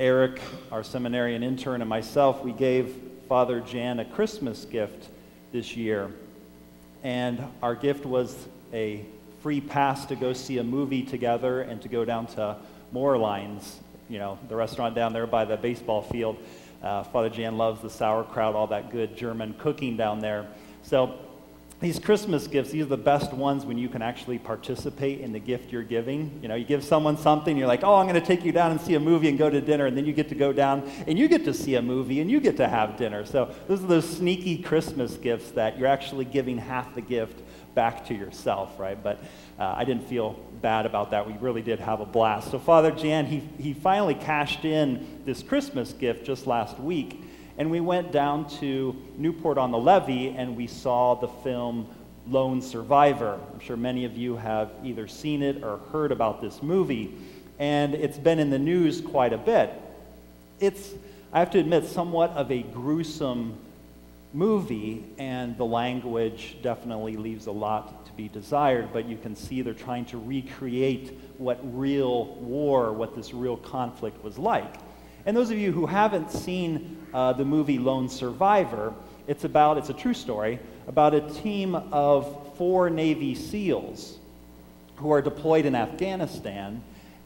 Eric, our seminarian intern, and myself, we gave Father Jan a Christmas gift this year. And our gift was a free pass to go see a movie together and to go down to Moerlein's, you know, the restaurant down there by the baseball field. Uh, Father Jan loves the sauerkraut, all that good German cooking down there. So these Christmas gifts, these are the best ones when you can actually participate in the gift you're giving. You know, you give someone something, you're like, oh, I'm going to take you down and see a movie and go to dinner, and then you get to go down and you get to see a movie and you get to have dinner. So those are those sneaky Christmas gifts that you're actually giving half the gift back to yourself, right? But uh, I didn't feel bad about that. We really did have a blast. So Father Jan, he, he finally cashed in this Christmas gift just last week and we went down to Newport on the Levee and we saw the film Lone Survivor. I'm sure many of you have either seen it or heard about this movie. And it's been in the news quite a bit. It's, I have to admit, somewhat of a gruesome movie, and the language definitely leaves a lot to be desired, but you can see they're trying to recreate what real war, what this real conflict was like. And those of you who haven't seen uh, the movie Lone Survivor. It's about, it's a true story, about a team of four Navy SEALs who are deployed in Afghanistan,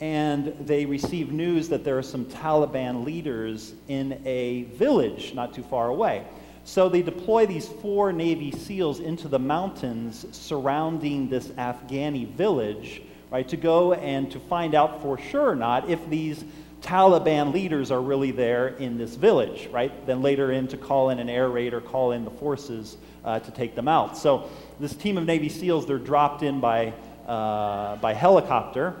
and they receive news that there are some Taliban leaders in a village not too far away. So they deploy these four Navy SEALs into the mountains surrounding this Afghani village, right, to go and to find out for sure or not if these Taliban leaders are really there in this village, right? Then later in to call in an air raid or call in the forces uh, to take them out. So this team of Navy SEALs, they're dropped in by, uh, by helicopter.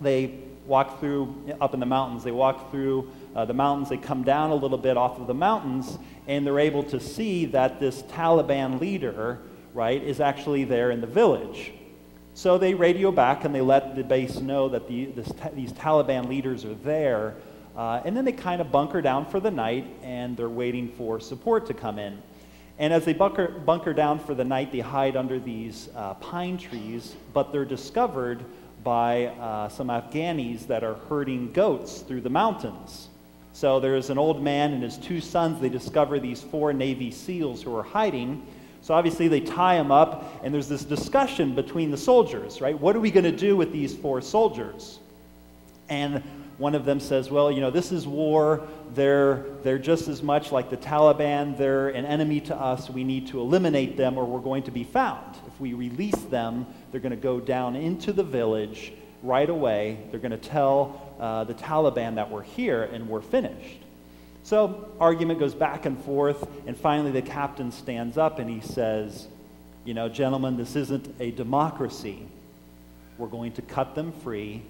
They walk through up in the mountains. They walk through uh, the mountains. They come down a little bit off of the mountains, and they're able to see that this Taliban leader, right, is actually there in the village. So they radio back and they let the base know that the, this, these Taliban leaders are there. Uh, and then they kind of bunker down for the night and they're waiting for support to come in. And as they bunker, bunker down for the night, they hide under these uh, pine trees, but they're discovered by uh, some Afghanis that are herding goats through the mountains. So there's an old man and his two sons. They discover these four Navy SEALs who are hiding. So obviously they tie him up, and there's this discussion between the soldiers, right? What are we going to do with these four soldiers? And one of them says, Well, you know, this is war. They're, they're just as much like the Taliban. They're an enemy to us. We need to eliminate them or we're going to be found. If we release them, they're going to go down into the village right away. They're going to tell uh, the Taliban that we're here and we're finished. So, argument goes back and forth, and finally the captain stands up and he says, You know, gentlemen, this isn't a democracy. We're going to cut them free,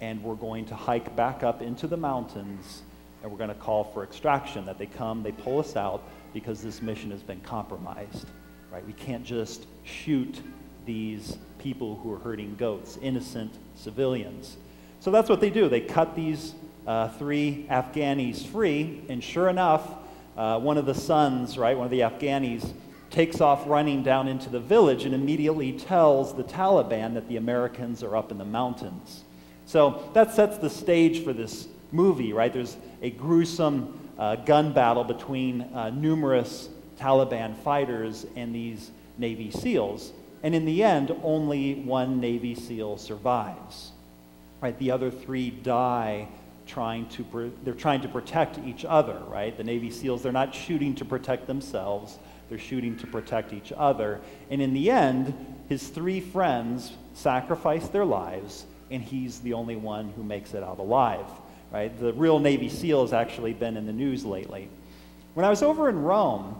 and we're going to hike back up into the mountains, and we're going to call for extraction that they come, they pull us out because this mission has been compromised. Right? We can't just shoot these people who are herding goats, innocent civilians. So that's what they do. They cut these uh, three Afghanis free, and sure enough, uh, one of the sons, right, one of the Afghanis, takes off running down into the village and immediately tells the Taliban that the Americans are up in the mountains. So that sets the stage for this movie, right? There's a gruesome uh, gun battle between uh, numerous Taliban fighters and these Navy SEALs. And in the end, only one Navy SEAL survives. Right? The other three die trying to they're trying to protect each other, right? The Navy SEALs they're not shooting to protect themselves, they're shooting to protect each other. And in the end, his three friends sacrifice their lives and he's the only one who makes it out alive, right? The real Navy SEAL has actually been in the news lately. When I was over in Rome,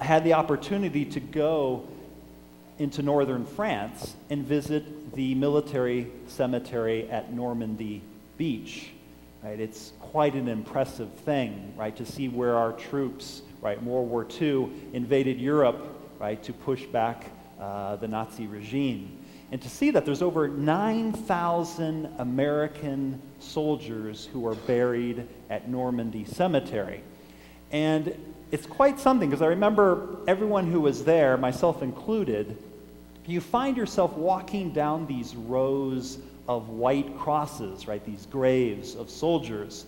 I had the opportunity to go into northern France and visit the military cemetery at Normandy Beach. Right? It's quite an impressive thing, right, to see where our troops, right, World War II invaded Europe, right, to push back uh, the Nazi regime. And to see that there's over 9,000 American soldiers who are buried at Normandy Cemetery. And it's quite something because I remember everyone who was there, myself included, you find yourself walking down these rows of white crosses, right? These graves of soldiers.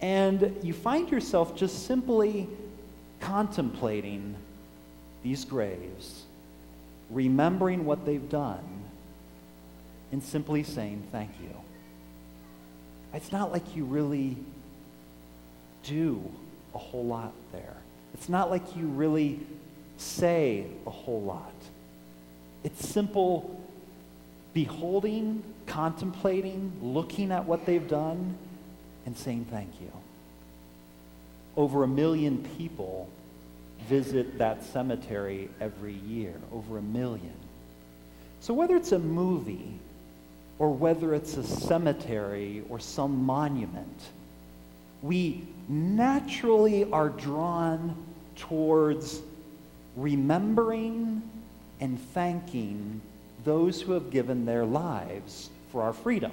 And you find yourself just simply contemplating these graves, remembering what they've done, and simply saying thank you. It's not like you really do a whole lot there. It's not like you really say a whole lot. It's simple beholding, contemplating, looking at what they've done, and saying thank you. Over a million people visit that cemetery every year. Over a million. So whether it's a movie or whether it's a cemetery or some monument, we naturally are drawn towards remembering and thanking those who have given their lives for our freedom.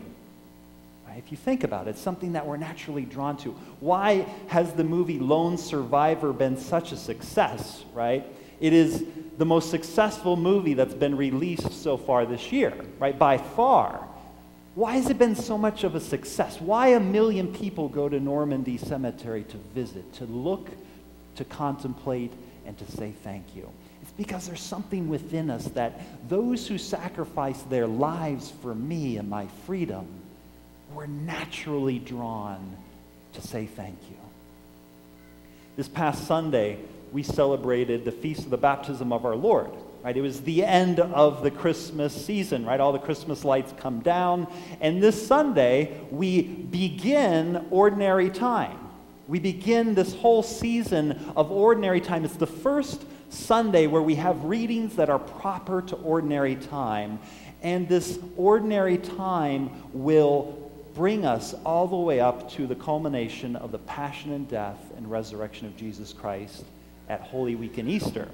If you think about it, it's something that we're naturally drawn to. Why has the movie Lone Survivor been such a success, right? It is the most successful movie that's been released so far this year, right? By far. Why has it been so much of a success? Why a million people go to Normandy Cemetery to visit, to look, to contemplate, and to say thank you? Because there's something within us that those who sacrifice their lives for me and my freedom, we're naturally drawn to say thank you. This past Sunday, we celebrated the feast of the baptism of our Lord. Right? It was the end of the Christmas season, right? All the Christmas lights come down. And this Sunday, we begin ordinary time. We begin this whole season of ordinary time. It's the first Sunday where we have readings that are proper to ordinary time. And this ordinary time will bring us all the way up to the culmination of the passion and death and resurrection of Jesus Christ at Holy Week and Easter.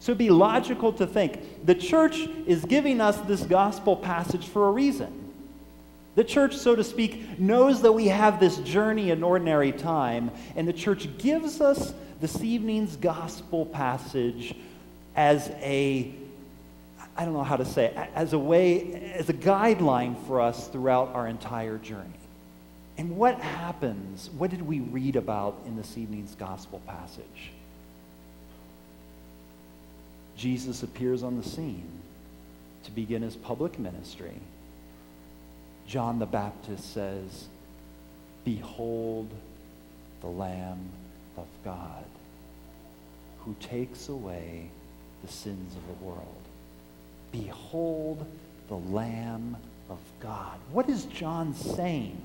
So it'd be logical to think the church is giving us this gospel passage for a reason. The church, so to speak, knows that we have this journey in ordinary time, and the church gives us this evening's gospel passage as a, I don't know how to say it, as a way, as a guideline for us throughout our entire journey. And what happens? What did we read about in this evening's gospel passage? Jesus appears on the scene to begin his public ministry. John the Baptist says, Behold the Lamb of God who takes away the sins of the world. Behold the Lamb of God. What is John saying?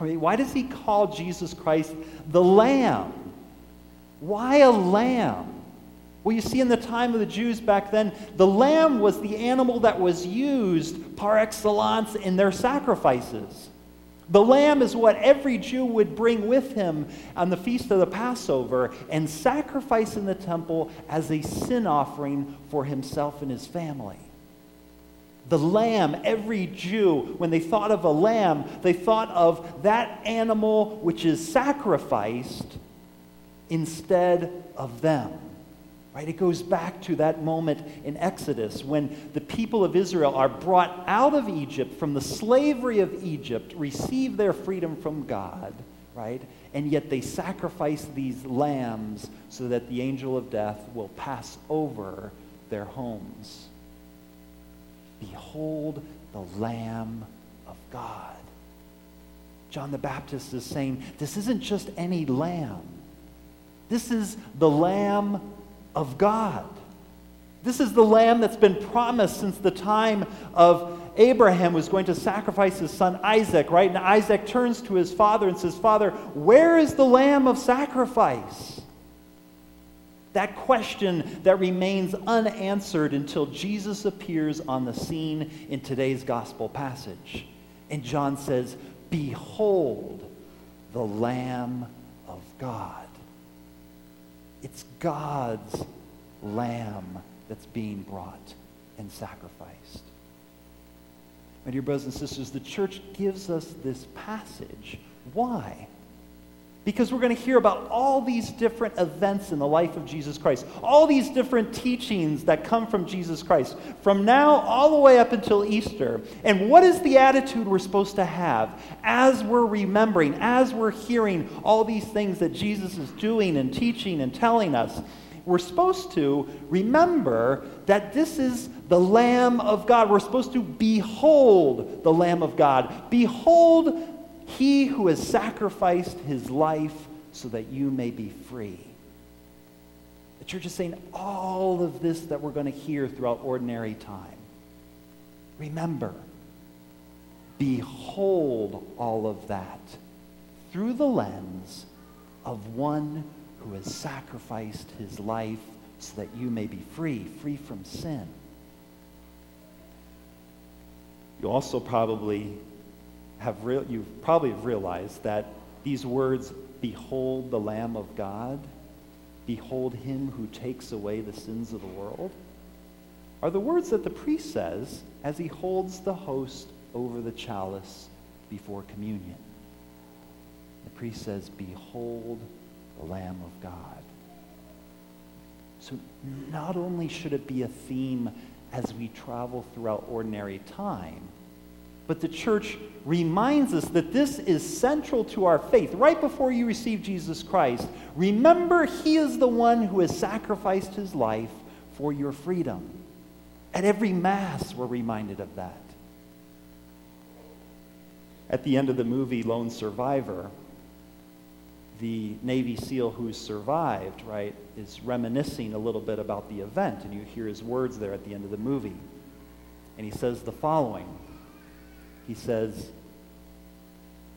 I mean, why does he call Jesus Christ the Lamb? Why a lamb? Well, you see, in the time of the Jews back then, the lamb was the animal that was used par excellence in their sacrifices. The lamb is what every Jew would bring with him on the feast of the Passover and sacrifice in the temple as a sin offering for himself and his family. The lamb, every Jew, when they thought of a lamb, they thought of that animal which is sacrificed instead of them. Right? It goes back to that moment in Exodus when the people of Israel are brought out of Egypt from the slavery of Egypt, receive their freedom from God, right? And yet they sacrifice these lambs so that the angel of death will pass over their homes. Behold the Lamb of God. John the Baptist is saying, this isn't just any lamb. This is the Lamb of God. This is the lamb that's been promised since the time of Abraham was going to sacrifice his son Isaac, right? And Isaac turns to his father and says, Father, where is the lamb of sacrifice? That question that remains unanswered until Jesus appears on the scene in today's gospel passage. And John says, Behold the Lamb of God. It's God's lamb that's being brought and sacrificed. My dear brothers and sisters, the church gives us this passage. Why? Because we're going to hear about all these different events in the life of Jesus Christ, all these different teachings that come from Jesus Christ, from now all the way up until Easter. And what is the attitude we're supposed to have as we're remembering, as we're hearing all these things that Jesus is doing and teaching and telling us? We're supposed to remember that this is the Lamb of God. We're supposed to behold the Lamb of God. Behold he who has sacrificed his life so that you may be free. The church is saying all of this that we're going to hear throughout ordinary time. Remember, behold all of that through the lens of one who has sacrificed his life so that you may be free, free from sin. You also probably have real, you probably have realized that these words, behold the Lamb of God, behold him who takes away the sins of the world, are the words that the priest says as he holds the host over the chalice before communion. The priest says, Behold the Lamb of God. So not only should it be a theme as we travel throughout ordinary time, but the church reminds us that this is central to our faith. Right before you receive Jesus Christ, remember He is the one who has sacrificed His life for your freedom. At every Mass, we're reminded of that. At the end of the movie Lone Survivor, the Navy SEAL who survived, right, is reminiscing a little bit about the event, and you hear his words there at the end of the movie. And he says the following he says,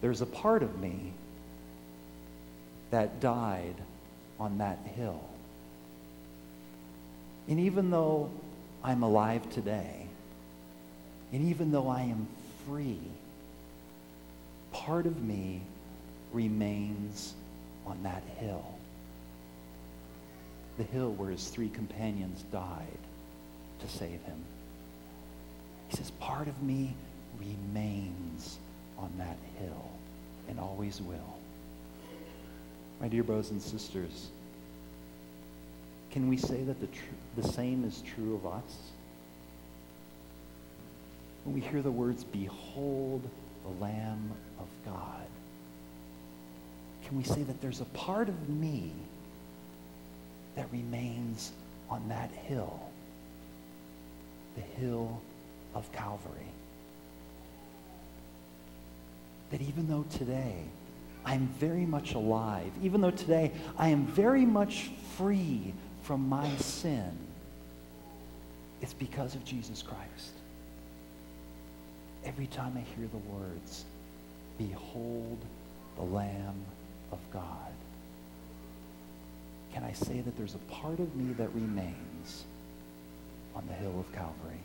There's a part of me that died on that hill. And even though I'm alive today, and even though I am free, part of me remains on that hill. The hill where his three companions died to save him. He says, Part of me remains on that hill and always will. My dear brothers and sisters, can we say that the, tr- the same is true of us? When we hear the words, Behold the Lamb of God, can we say that there's a part of me that remains on that hill, the hill of Calvary? That even though today I'm very much alive, even though today I am very much free from my sin, it's because of Jesus Christ. Every time I hear the words, Behold the Lamb of God, can I say that there's a part of me that remains on the hill of Calvary?